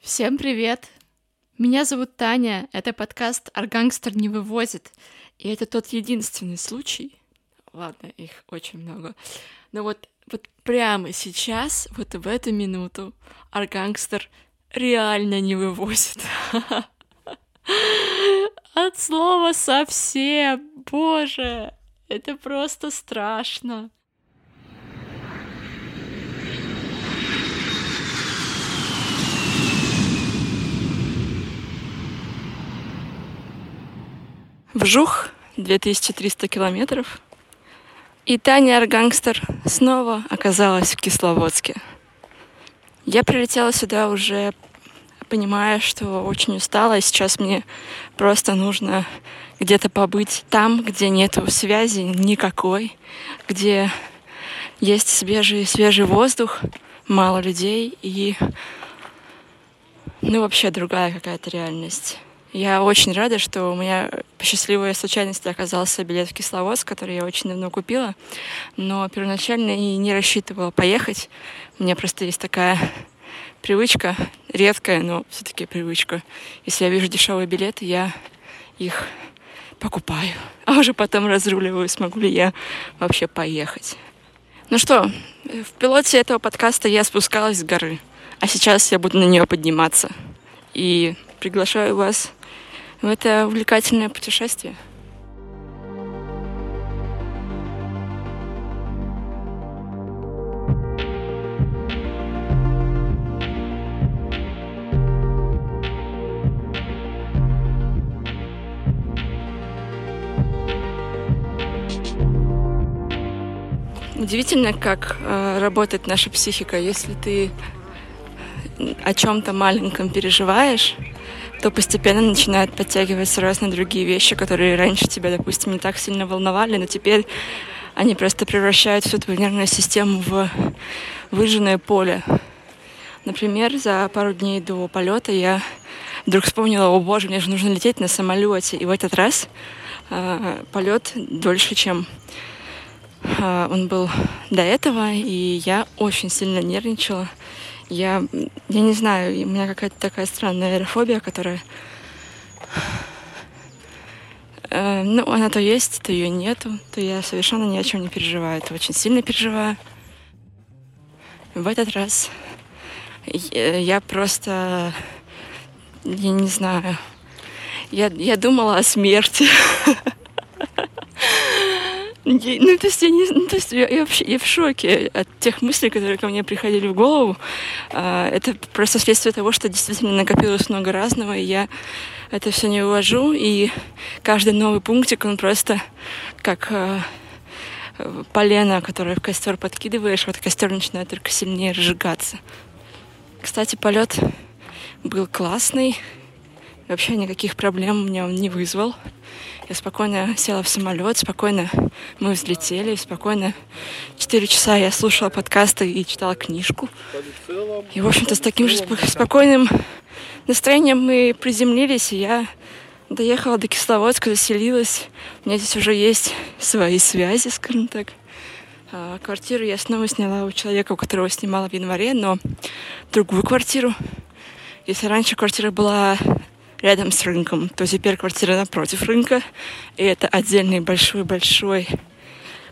Всем привет! Меня зовут Таня, это подкаст «Аргангстер не вывозит», и это тот единственный случай, ладно, их очень много, но вот, вот прямо сейчас, вот в эту минуту, Аргангстер реально не вывозит. От слова совсем, боже, это просто страшно. Вжух, 2300 километров. И Таня Аргангстер снова оказалась в Кисловодске. Я прилетела сюда уже понимая, что очень устала, и сейчас мне просто нужно где-то побыть там, где нету связи никакой, где есть свежий, свежий воздух, мало людей и ну вообще другая какая-то реальность. Я очень рада, что у меня по счастливой случайности оказался билет в Кисловодск, который я очень давно купила, но первоначально и не рассчитывала поехать. У меня просто есть такая привычка, редкая, но все-таки привычка. Если я вижу дешевые билеты, я их покупаю, а уже потом разруливаю, смогу ли я вообще поехать. Ну что, в пилоте этого подкаста я спускалась с горы, а сейчас я буду на нее подниматься. И приглашаю вас это увлекательное путешествие. Удивительно, как э, работает наша психика. Если ты о чем-то маленьком переживаешь, то постепенно начинают подтягиваться разные другие вещи, которые раньше тебя, допустим, не так сильно волновали, но теперь они просто превращают всю твою нервную систему в выжженное поле. Например, за пару дней до полета я вдруг вспомнила, о боже, мне же нужно лететь на самолете. И в этот раз э, полет дольше, чем э, он был до этого, и я очень сильно нервничала. Я, я не знаю, у меня какая-то такая странная аэрофобия, которая... Э, ну, она то есть, то ее нету, то я совершенно ни о чем не переживаю, то очень сильно переживаю. В этот раз я просто... Я не знаю. Я, я думала о смерти. Ну, то есть я не, ну, то есть я, я вообще я в шоке от тех мыслей, которые ко мне приходили в голову. А, это просто следствие того, что действительно накопилось много разного, и я это все не увожу, и каждый новый пунктик, он просто как а, полено, которое в костер подкидываешь, вот костер начинает только сильнее разжигаться. Кстати, полет был классный, вообще никаких проблем меня он не вызвал. Я спокойно села в самолет, спокойно мы взлетели, спокойно четыре часа я слушала подкасты и читала книжку. И, в общем-то, с таким же спокойным настроением мы приземлились, и я доехала до Кисловодска, заселилась. У меня здесь уже есть свои связи, скажем так. А, квартиру я снова сняла у человека, у которого снимала в январе, но другую квартиру. Если раньше квартира была рядом с рынком, то теперь квартира напротив рынка. И это отдельный большой-большой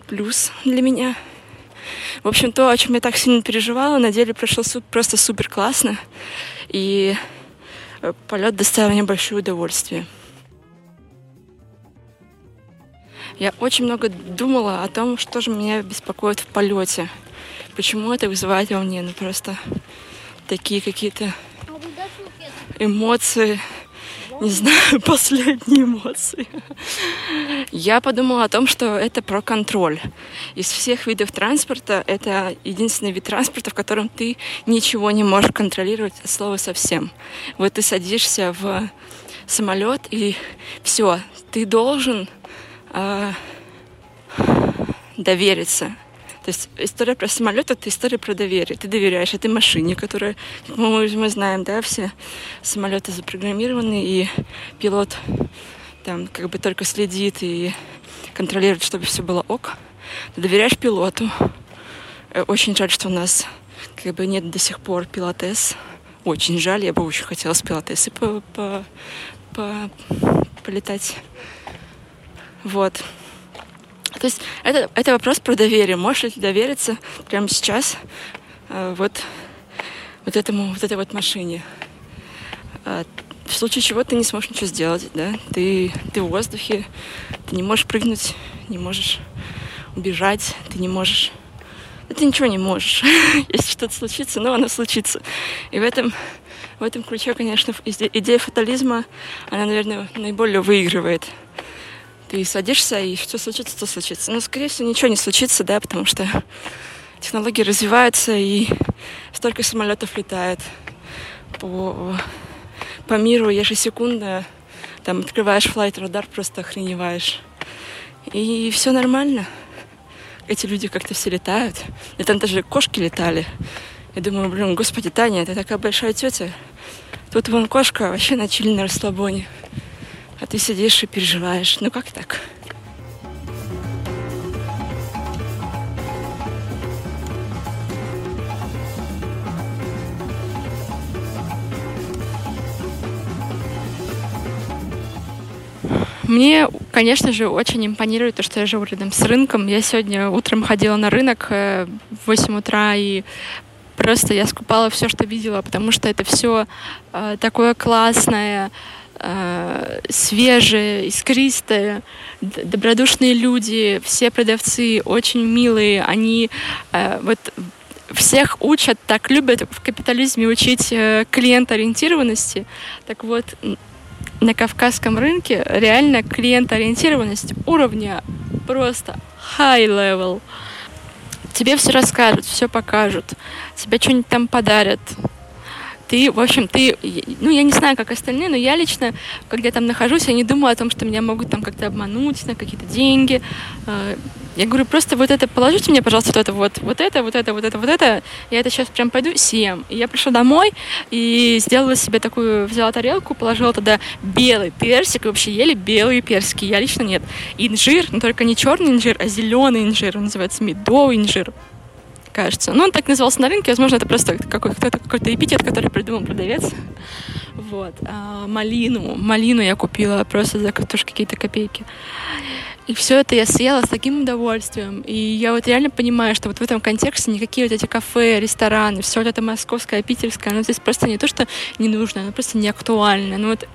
плюс для меня. В общем, то, о чем я так сильно переживала, на деле прошло просто супер классно. И э, полет доставил мне большое удовольствие. Я очень много думала о том, что же меня беспокоит в полете. Почему это вызывает во мне ну, просто такие какие-то эмоции, не знаю, последние эмоции. Я подумала о том, что это про контроль. Из всех видов транспорта это единственный вид транспорта, в котором ты ничего не можешь контролировать от слова совсем. Вот ты садишься в самолет и все, ты должен э, довериться то есть история про самолет — это история про доверие. Ты доверяешь этой машине, которая, как мы, мы знаем, да, все самолеты запрограммированы, и пилот там как бы только следит и контролирует, чтобы все было ок. Ты доверяешь пилоту. Э, очень жаль, что у нас как бы нет до сих пор пилотес. очень жаль, я бы очень хотела с пилотесы по, по, по, полетать. Вот. То есть это, это вопрос про доверие. Можешь ли ты довериться прямо сейчас э, вот, вот, этому, вот этой вот машине? Э, в случае чего ты не сможешь ничего сделать, да? Ты, ты в воздухе, ты не можешь прыгнуть, не можешь убежать, ты не можешь... Ты ничего не можешь. Если что-то случится, но оно случится. И в этом, в этом ключе, конечно, идея фатализма, она, наверное, наиболее выигрывает. Ты садишься, и что случится, то случится. Но, скорее всего, ничего не случится, да, потому что технологии развиваются, и столько самолетов летает по, по миру ежесекундно. Там открываешь флайт-радар, просто охреневаешь. И все нормально эти люди как-то все летают. И там даже кошки летали. Я думаю, блин, господи, Таня, это такая большая тетя. Тут вон кошка вообще на чили на расслабоне. А ты сидишь и переживаешь. Ну как так? Мне, конечно же, очень импонирует то, что я живу рядом с рынком. Я сегодня утром ходила на рынок э, в 8 утра и просто я скупала все, что видела, потому что это все э, такое классное, э, свежее, искристое, добродушные люди, все продавцы очень милые, они э, вот всех учат, так любят в капитализме учить э, клиент-ориентированности. Так вот, на кавказском рынке реально клиент-ориентированность уровня просто high level. Тебе все расскажут, все покажут, тебе что-нибудь там подарят. Ты, в общем, ты, ну, я не знаю, как остальные, но я лично, когда там нахожусь, я не думаю о том, что меня могут там как-то обмануть на какие-то деньги. Э, я говорю, просто вот это положите мне, пожалуйста, вот это вот, вот это, вот это, вот это, вот это. Я это сейчас прям пойду съем. И я пришла домой и сделала себе такую, взяла тарелку, положила туда белый персик. И вообще ели белые персики. Я лично нет. Инжир, но только не черный инжир, а зеленый инжир. Он называется медовый инжир кажется. Ну, он так назывался на рынке, возможно, это просто какой-то какой эпитет, который придумал продавец. Вот. А, малину. Малину я купила просто за тоже какие-то копейки. И все это я съела с таким удовольствием. И я вот реально понимаю, что вот в этом контексте никакие вот эти кафе, рестораны, все вот это московское, питерское, оно здесь просто не то, что не нужно, оно просто не актуально. Ну вот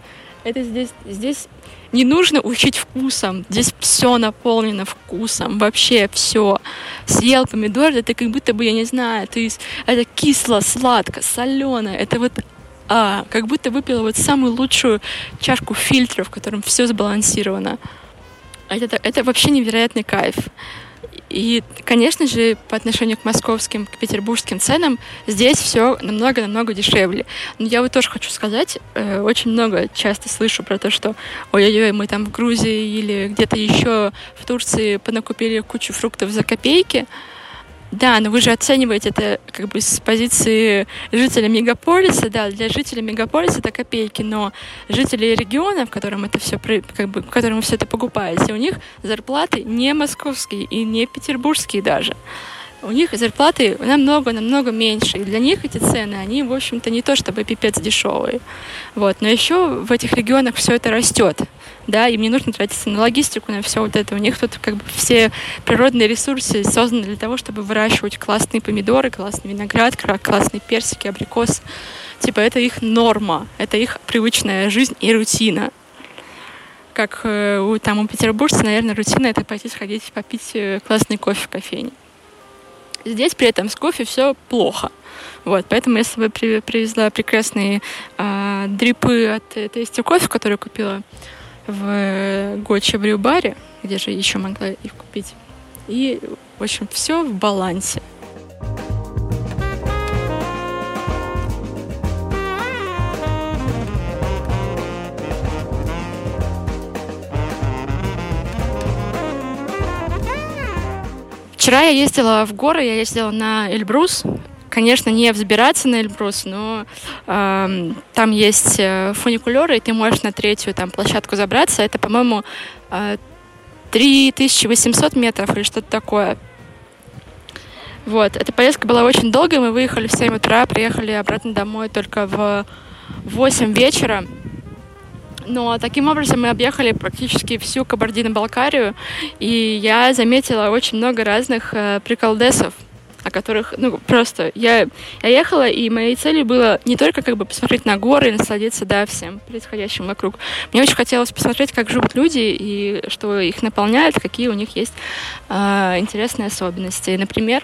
это здесь, здесь не нужно учить вкусом. Здесь все наполнено вкусом. Вообще все. Съел помидор, это как будто бы, я не знаю, то есть это кисло, сладко, соленое. Это вот а, как будто выпила вот самую лучшую чашку фильтра, в котором все сбалансировано. Это, это вообще невероятный кайф. И, конечно же, по отношению к московским, к петербургским ценам, здесь все намного-намного дешевле. Но я вот тоже хочу сказать, э, очень много часто слышу про то, что ой-ой-ой, мы там в Грузии или где-то еще в Турции понакупили кучу фруктов за копейки. Да, но вы же оцениваете это как бы с позиции жителя мегаполиса. Да, для жителя мегаполиса это копейки, но жители региона, в котором это все, как бы, в котором все это покупаете, у них зарплаты не московские и не петербургские даже. У них зарплаты намного-намного меньше. И для них эти цены, они, в общем-то, не то чтобы пипец дешевые. Вот. Но еще в этих регионах все это растет да, им не нужно тратиться на логистику, на все вот это. У них тут как бы все природные ресурсы созданы для того, чтобы выращивать классные помидоры, классный виноград, классные персики, абрикосы. Типа это их норма, это их привычная жизнь и рутина. Как э, у, там у петербуржца, наверное, рутина это пойти сходить попить э, классный кофе в кофейне. Здесь при этом с кофе все плохо. Вот, поэтому я с собой привезла прекрасные э, дрипы от Tasty Кофе, которые купила в Гоче Брюбаре, где же еще могла их купить. И, в общем, все в балансе. Вчера я ездила в горы, я ездила на Эльбрус, конечно, не взбираться на Эльбрус, но э, там есть э, фуникулеры, и ты можешь на третью там площадку забраться. Это, по-моему, э, 3800 метров или что-то такое. Вот, эта поездка была очень долгой, мы выехали в 7 утра, приехали обратно домой только в 8 вечера. Но таким образом мы объехали практически всю Кабардино-Балкарию, и я заметила очень много разных э, приколдесов, о которых, ну, просто я, я ехала, и моей целью было не только как бы посмотреть на горы и насладиться, да, всем происходящим вокруг. Мне очень хотелось посмотреть, как живут люди и что их наполняет, какие у них есть э, интересные особенности. Например,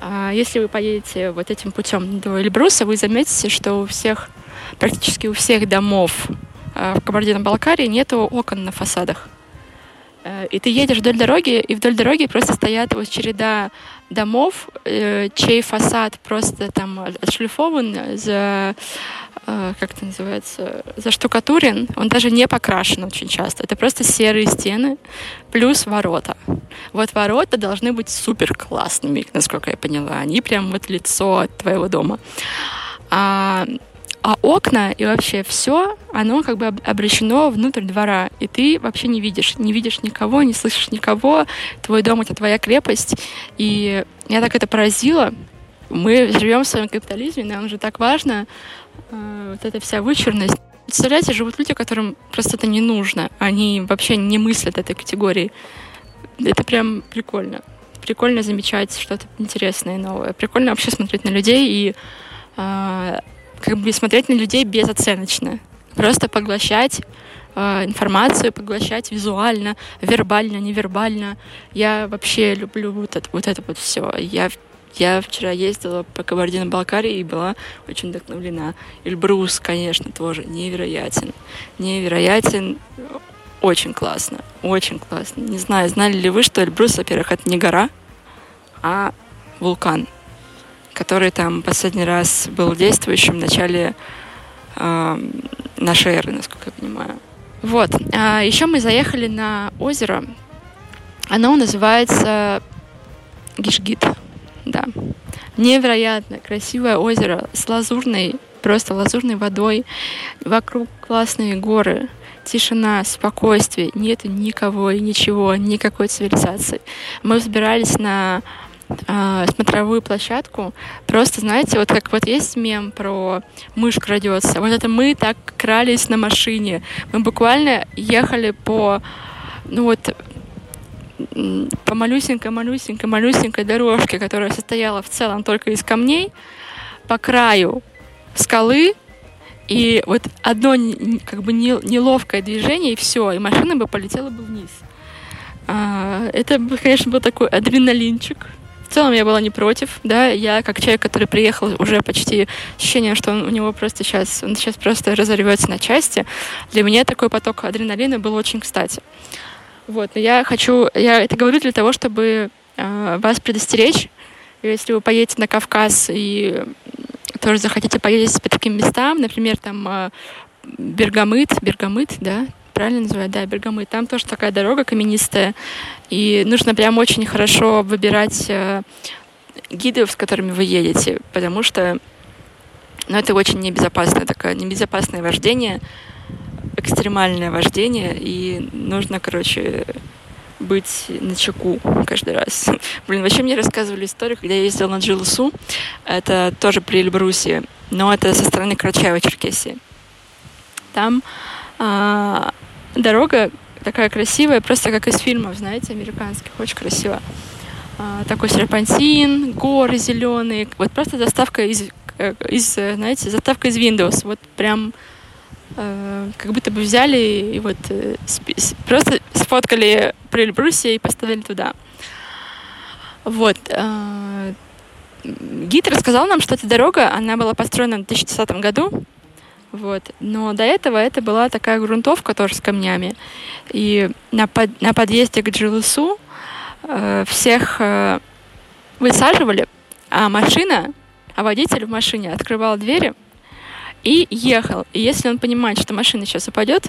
э, если вы поедете вот этим путем до Эльбруса, вы заметите, что у всех, практически у всех домов в Кабардино-Балкарии нету окон на фасадах. Э, и ты едешь вдоль дороги, и вдоль дороги просто стоят вот череда домов, э, чей фасад просто там отшлифован, за, э, как это называется, заштукатурен. Он даже не покрашен очень часто. Это просто серые стены плюс ворота. Вот ворота должны быть супер классными, насколько я поняла. Они прям вот лицо от твоего дома. А а окна и вообще все, оно как бы обращено внутрь двора. И ты вообще не видишь, не видишь никого, не слышишь никого. Твой дом — это твоя крепость. И я так это поразило. Мы живем в своем капитализме, нам же так важно э, вот эта вся вычурность. Представляете, живут люди, которым просто это не нужно. Они вообще не мыслят этой категории. Это прям прикольно. Прикольно замечать что-то интересное и новое. Прикольно вообще смотреть на людей и э, как бы смотреть на людей безоценочно. Просто поглощать э, информацию, поглощать визуально, вербально, невербально. Я вообще люблю вот это вот, это вот все. Я, я вчера ездила по Кабардино-Балкарии и была очень вдохновлена. Эльбрус, конечно, тоже невероятен. Невероятен. Очень классно. Очень классно. Не знаю, знали ли вы, что Эльбрус, во-первых, это не гора, а вулкан который там последний раз был действующим в начале э, нашей эры, насколько я понимаю. Вот. А еще мы заехали на озеро. Оно называется Гишгит. Да. Невероятно красивое озеро с лазурной, просто лазурной водой. Вокруг классные горы тишина, спокойствие, нету никого и ничего, никакой цивилизации. Мы взбирались на э, смотровую площадку. Просто, знаете, вот как вот есть мем про мышь крадется. Вот это мы так крались на машине. Мы буквально ехали по, ну вот, по малюсенькой, малюсенькой, малюсенькой дорожке, которая состояла в целом только из камней, по краю скалы, и вот одно как бы неловкое движение, и все, и машина бы полетела бы вниз. А, это, конечно, был такой адреналинчик. В целом я была не против, да, я как человек, который приехал уже почти ощущение, что он, у него просто сейчас, он сейчас просто разорвется на части. Для меня такой поток адреналина был очень кстати. Вот, но я хочу, я это говорю для того, чтобы э, вас предостеречь, если вы поедете на Кавказ и тоже захотите поездить по таким местам, например, там э, Бергамыт, Бергамыт, да, правильно называют, да, Бергамы. Там тоже такая дорога каменистая, и нужно прям очень хорошо выбирать э, гидов, с которыми вы едете, потому что ну, это очень небезопасное такое, небезопасное вождение, экстремальное вождение, и нужно, короче, быть на чеку каждый раз. Блин, вообще мне рассказывали историю, когда я ездила на Джилсу, это тоже при Эльбрусе, но это со стороны Карачаева-Черкесии. Там а, дорога такая красивая, просто как из фильмов, знаете, американских, очень красиво. А, такой серпантин, горы зеленые, вот просто доставка из, э, из, знаете, заставка из Windows, вот прям э, как будто бы взяли и вот э, просто сфоткали при Эльбрусе и поставили туда. Вот. Э, гид рассказал нам, что эта дорога, она была построена в 2010 году, вот. Но до этого это была такая грунтовка тоже с камнями. И на, под, на подъезде к Джилусу э, всех э, высаживали, а машина, а водитель в машине открывал двери и ехал. И если он понимает, что машина сейчас упадет,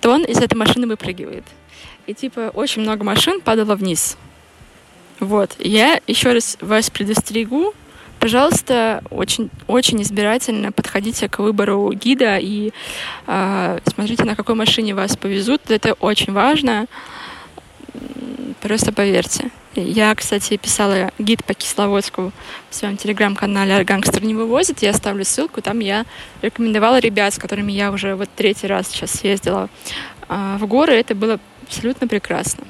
то он из этой машины выпрыгивает. И типа очень много машин падало вниз. Вот. Я еще раз вас предостерегу, пожалуйста, очень, очень избирательно подходите к выбору гида и э, смотрите, на какой машине вас повезут. Это очень важно. Просто поверьте. Я, кстати, писала гид по Кисловодску в своем телеграм-канале «Гангстер не вывозит». Я оставлю ссылку. Там я рекомендовала ребят, с которыми я уже вот третий раз сейчас съездила а, в горы. Это было абсолютно прекрасно.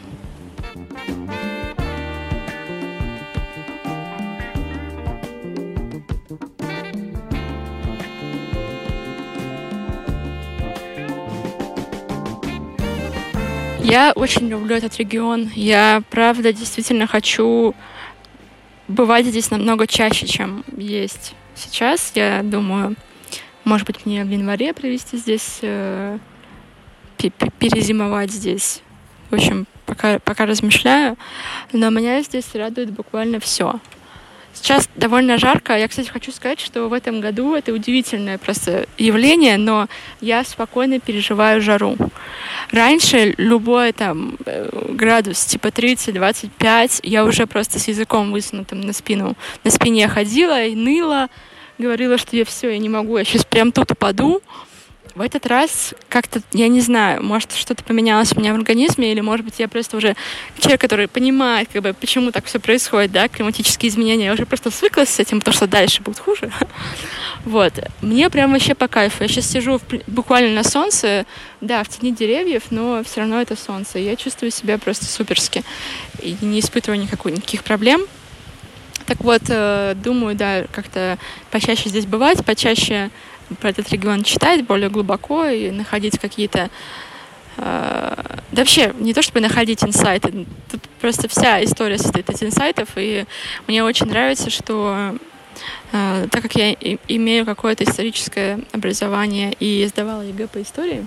Я очень люблю этот регион. Я, правда, действительно хочу бывать здесь намного чаще, чем есть сейчас. Я думаю, может быть, мне в январе провести здесь, э, перезимовать здесь. В общем, пока, пока размышляю. Но меня здесь радует буквально все. Сейчас довольно жарко. Я, кстати, хочу сказать, что в этом году это удивительное просто явление, но я спокойно переживаю жару. Раньше любой там э, градус типа 30-25, я уже просто с языком высунутым на спину, на спине ходила и ныла, говорила, что я все, я не могу, я сейчас прям тут упаду. В этот раз как-то, я не знаю, может, что-то поменялось у меня в организме, или, может быть, я просто уже человек, который понимает, как бы, почему так все происходит, да, климатические изменения. Я уже просто свыклась с этим, потому что дальше будет хуже. Вот. Мне прям вообще по кайфу. Я сейчас сижу в, буквально на солнце, да, в тени деревьев, но все равно это солнце. я чувствую себя просто суперски. И не испытываю никакой, никаких проблем. Так вот, э, думаю, да, как-то почаще здесь бывать, почаще про этот регион читать более глубоко и находить какие-то э, да вообще, не то чтобы находить инсайты, тут просто вся история состоит из инсайтов, и мне очень нравится, что э, так как я имею какое-то историческое образование и сдавала ЕГЭ по истории,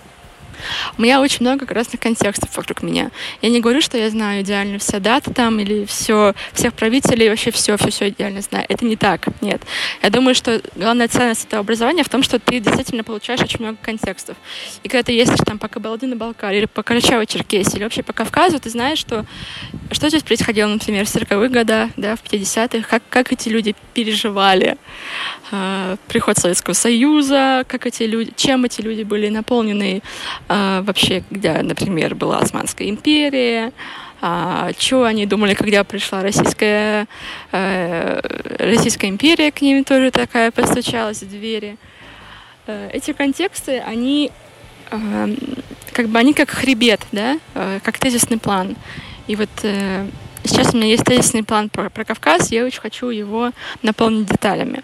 у меня очень много разных контекстов вокруг меня. Я не говорю, что я знаю идеально все даты там или все, всех правителей, вообще все, все, все идеально знаю. Это не так, нет. Я думаю, что главная ценность этого образования в том, что ты действительно получаешь очень много контекстов. И когда ты ездишь там по Кабалдино-Балкарии или по Карачаево-Черкесии или вообще по Кавказу, ты знаешь, что, что здесь происходило, например, в 40-х годах, да, в 50-х, как, как эти люди переживали э, приход Советского Союза, как эти люди, чем эти люди были наполнены а, вообще, где, например, была Османская империя, а, что они думали, когда пришла Российская, а, Российская империя, к ним тоже такая постучалась в двери. А, эти контексты, они а, как бы они как хребет, да, а, как тезисный план. И вот а, сейчас у меня есть тезисный план про, про Кавказ, я очень хочу его наполнить деталями.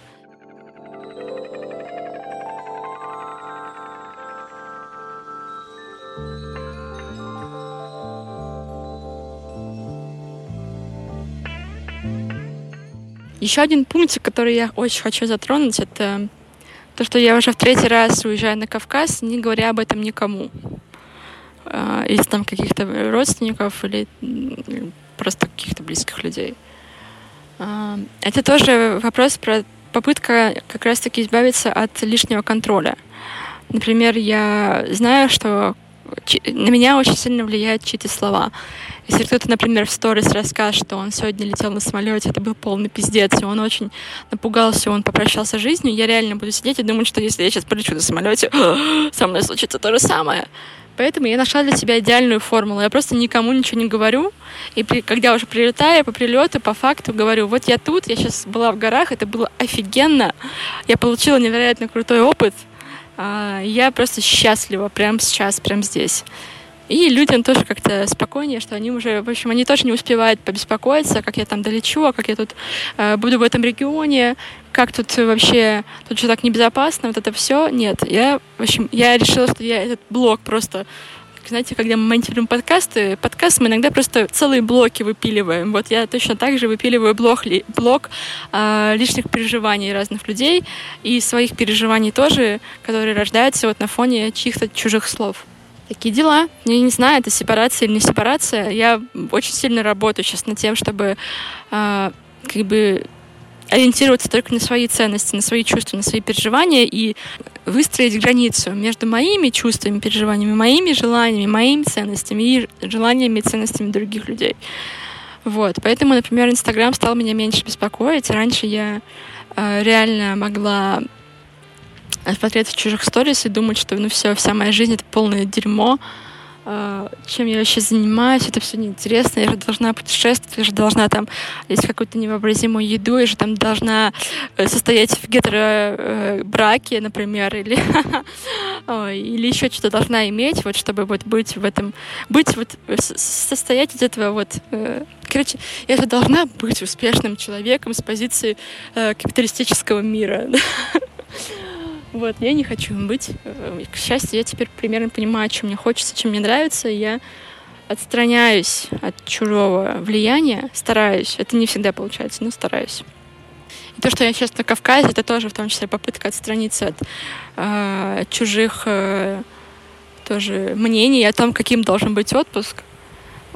Еще один пункт, который я очень хочу затронуть, это то, что я уже в третий раз уезжаю на Кавказ, не говоря об этом никому. А, из там каких-то родственников или просто каких-то близких людей. А, это тоже вопрос про попытка как раз-таки избавиться от лишнего контроля. Например, я знаю, что на меня очень сильно влияют чьи-то слова. Если кто-то, например, в сторис расскажет, что он сегодня летел на самолете, это был полный пиздец, и он очень напугался, он попрощался с жизнью, я реально буду сидеть и думать, что если я сейчас полечу на самолете, со мной случится то же самое. Поэтому я нашла для себя идеальную формулу. Я просто никому ничего не говорю. И при, когда уже прилетаю, по прилету, по факту говорю, вот я тут, я сейчас была в горах, это было офигенно. Я получила невероятно крутой опыт. А, я просто счастлива прямо сейчас, прямо здесь. И людям тоже как-то спокойнее, что они уже, в общем, они тоже не успевают побеспокоиться, как я там долечу, а как я тут э, буду в этом регионе, как тут вообще, тут же так небезопасно, вот это все. Нет, я, в общем, я решила, что я этот блок просто знаете, когда мы монтируем подкасты, подкаст мы иногда просто целые блоки выпиливаем. Вот я точно так же выпиливаю блок, блок э, лишних переживаний разных людей и своих переживаний тоже, которые рождаются вот на фоне чьих-то чужих слов. Такие дела. Я не знаю, это сепарация или не сепарация. Я очень сильно работаю сейчас над тем, чтобы э, как бы ориентироваться только на свои ценности, на свои чувства, на свои переживания и выстроить границу между моими чувствами, переживаниями, моими желаниями, моими ценностями и желаниями и ценностями других людей. Вот. Поэтому, например, Инстаграм стал меня меньше беспокоить. Раньше я э, реально могла смотреть в чужих сторис и думать, что ну все, вся моя жизнь это полное дерьмо, а, чем я вообще занимаюсь, это все неинтересно, я же должна путешествовать, я же должна там есть какую-то невообразимую еду, я же там должна э, состоять в гетеро-браке, э, например, или, или еще что-то должна иметь, вот чтобы вот быть в этом, быть вот, состоять из этого вот э, Короче, я же должна быть успешным человеком с позиции э, капиталистического мира. Вот, я не хочу им быть. Э, к счастью, я теперь примерно понимаю, чем мне хочется, чем мне нравится. Я отстраняюсь от чужого влияния, стараюсь. Это не всегда получается, но стараюсь. И то, что я сейчас на Кавказе, это тоже в том числе попытка отстраниться от э, чужих э, тоже мнений о том, каким должен быть отпуск.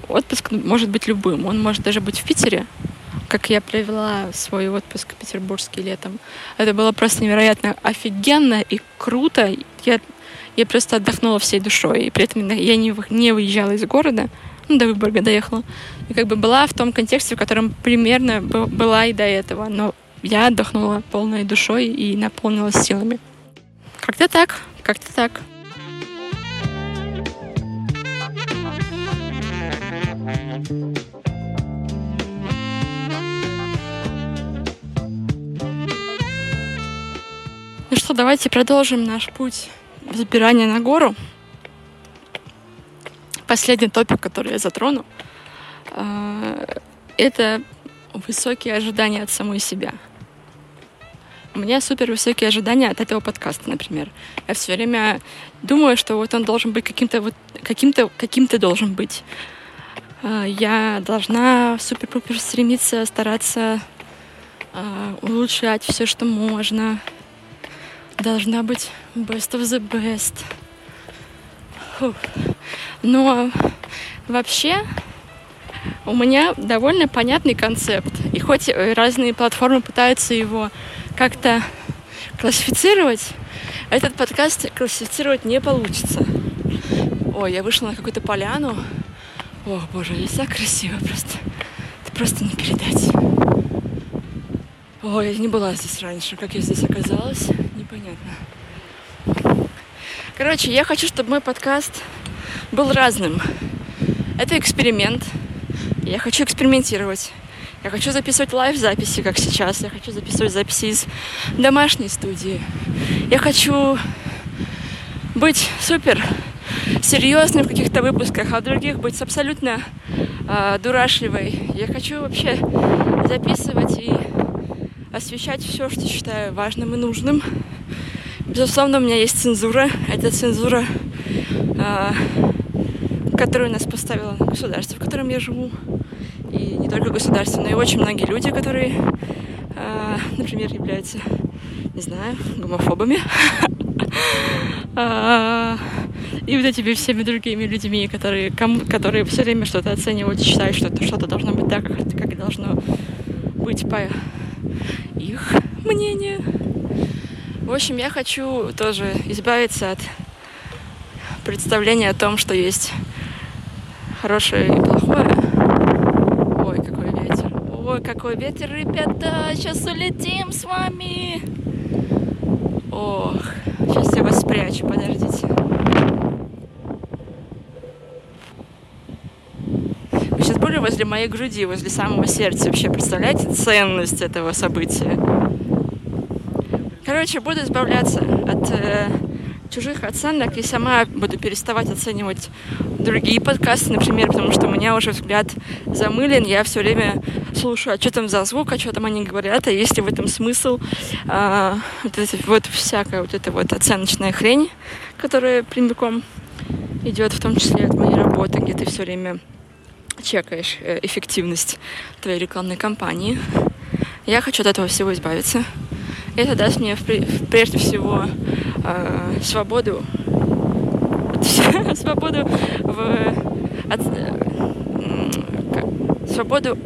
Отпуск может быть любым. Он может даже быть в Питере, как я провела свой отпуск петербургский летом. Это было просто невероятно офигенно и круто. Я, я просто отдохнула всей душой. И при этом я не, не выезжала из города, ну, до Выборга доехала. И как бы была в том контексте, в котором примерно была и до этого. Но я отдохнула полной душой и наполнилась силами. Как-то так, как-то так. thank you Ну что, давайте продолжим наш путь забирания на гору. Последний топик, который я затрону, а, это высокие ожидания от самой себя. У меня супер высокие ожидания от этого подкаста, например. Я все время думаю, что вот он должен быть каким-то вот каким-то каким-то должен быть. А, я должна супер-пупер стремиться, стараться а, улучшать все, что можно, должна быть best of the best. Фу. Но вообще у меня довольно понятный концепт. И хоть разные платформы пытаются его как-то классифицировать, этот подкаст классифицировать не получится. Ой, я вышла на какую-то поляну. Ох, боже, здесь так красиво просто. Это просто не передать. Ой, я не была здесь раньше. Как я здесь оказалась? Непонятно. Короче, я хочу, чтобы мой подкаст был разным. Это эксперимент. Я хочу экспериментировать. Я хочу записывать лайв-записи, как сейчас. Я хочу записывать записи из домашней студии. Я хочу быть супер серьезным в каких-то выпусках, а в других быть абсолютно э, дурашливой. Я хочу вообще записывать и освещать все, что считаю важным и нужным. Безусловно, у меня есть цензура. Это цензура, э, которую нас поставило государство, в котором я живу. И не только государство, но и очень многие люди, которые, э, например, являются, не знаю, гомофобами. А, и вот этими всеми другими людьми, которые, которые все время что-то оценивают считают, что что-то должно быть так, как должно быть по их мнению. В общем, я хочу тоже избавиться от представления о том, что есть хорошее и плохое. Ой, какой ветер. Ой, какой ветер, ребята. Сейчас улетим с вами. Ох, сейчас я вас спрячу, подождите. Сейчас были возле моей груди, возле самого сердца. Вообще представляете ценность этого события? Короче, буду избавляться от э, чужих оценок и сама буду переставать оценивать другие подкасты, например, потому что у меня уже взгляд замылен, я все время слушаю, а что там за звук, а что там они говорят, а есть ли в этом смысл, а, вот, это, вот всякая вот эта вот оценочная хрень, которая прямиком идет, в том числе от моей работы, где ты все время чекаешь э, эффективность твоей рекламной кампании. Я хочу от этого всего избавиться. Это даст мне прежде всего э, свободу, свободу в от, как, свободу,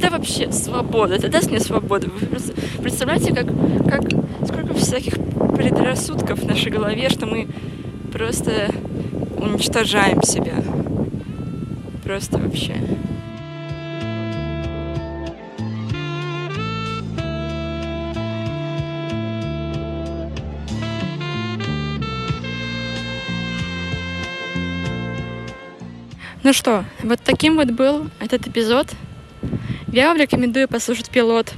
да вообще свободу, это даст мне свободу. Вы представляете, как, как сколько всяких предрассудков в нашей голове, что мы просто уничтожаем себя. Просто вообще. Ну что, вот таким вот был этот эпизод. Я вам рекомендую послушать пилот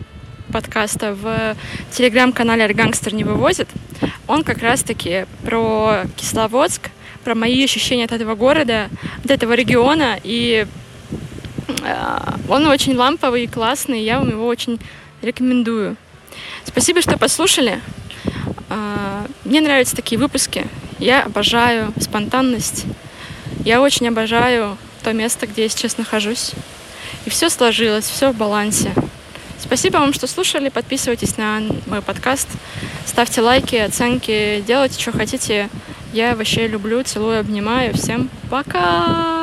подкаста в телеграм-канале «Аргангстер не вывозит». Он как раз-таки про Кисловодск, про мои ощущения от этого города, от этого региона. И э, он очень ламповый и классный, я вам его очень рекомендую. Спасибо, что послушали. Э, мне нравятся такие выпуски. Я обожаю спонтанность. Я очень обожаю то место, где я сейчас нахожусь. И все сложилось, все в балансе. Спасибо вам, что слушали. Подписывайтесь на мой подкаст. Ставьте лайки, оценки. Делайте, что хотите. Я вообще люблю, целую, обнимаю. Всем пока!